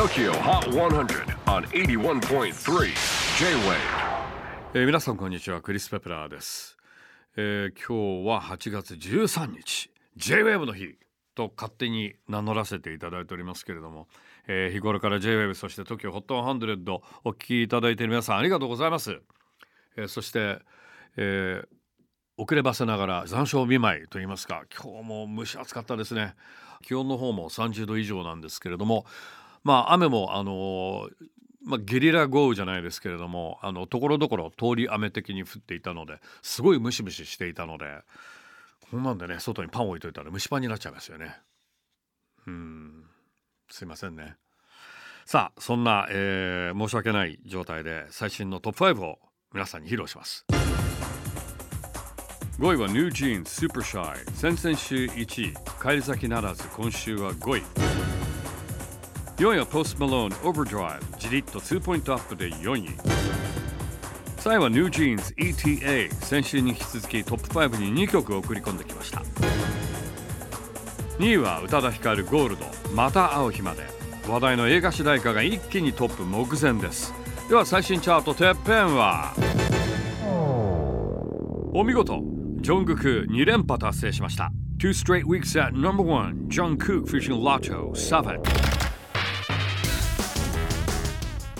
TOKYO HOT 100 on 81.3 J-WAVE えー皆さんこんにちはクリス・ペプラーです、えー今日は8月13日 J-WAVE の日と勝手に名乗らせていただいておりますけれども、えー日頃から J-WAVE そして TOKYOHOT100 お聞きいただいている皆さんありがとうございます、えーそして、えー遅ればせながら残暑見舞いと言いますか今日も蒸し暑かったですね。気温の方も30度以上なんですけれどもまあ雨もあのまあ、ゲリラ豪雨じゃないですけれどもあのところどころ通り雨的に降っていたのですごいムシムシしていたのでこんなんでね外にパン置いといたら蒸しパンになっちゃいますよね。うん。すいませんね。さあそんな、えー申し訳ない状態で最新のトップ5を皆さんに披露します。5位は NewJeans Super Shy。先々週1位。返り咲きならず今週は5位。4位はポスト・マローン Overdrive じりっと2ポイントアップで4位。3位はニュージーンズ ETA 先週に引き続きトップ5に2曲送り込んできました。2位は宇多田ヒカルゴールドまた逢う日まで。話題の映画主題歌が一気にトップ目前です。では最新チャートてっぺんは。お見事ジョングク2連覇達成しました。Two straight weeks at number one Jungkook featuring Lotto Savage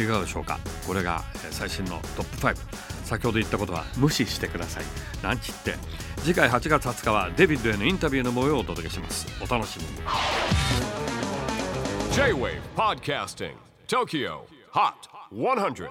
いかがでしょうか。これが最新のトップ5先ほど言ったことは無視してください。なんちって。次回8月20日はデビッドへのインタビューの模様をお届けします。お楽しみに。J-WAVE PODCASTING TOKYO HOT 100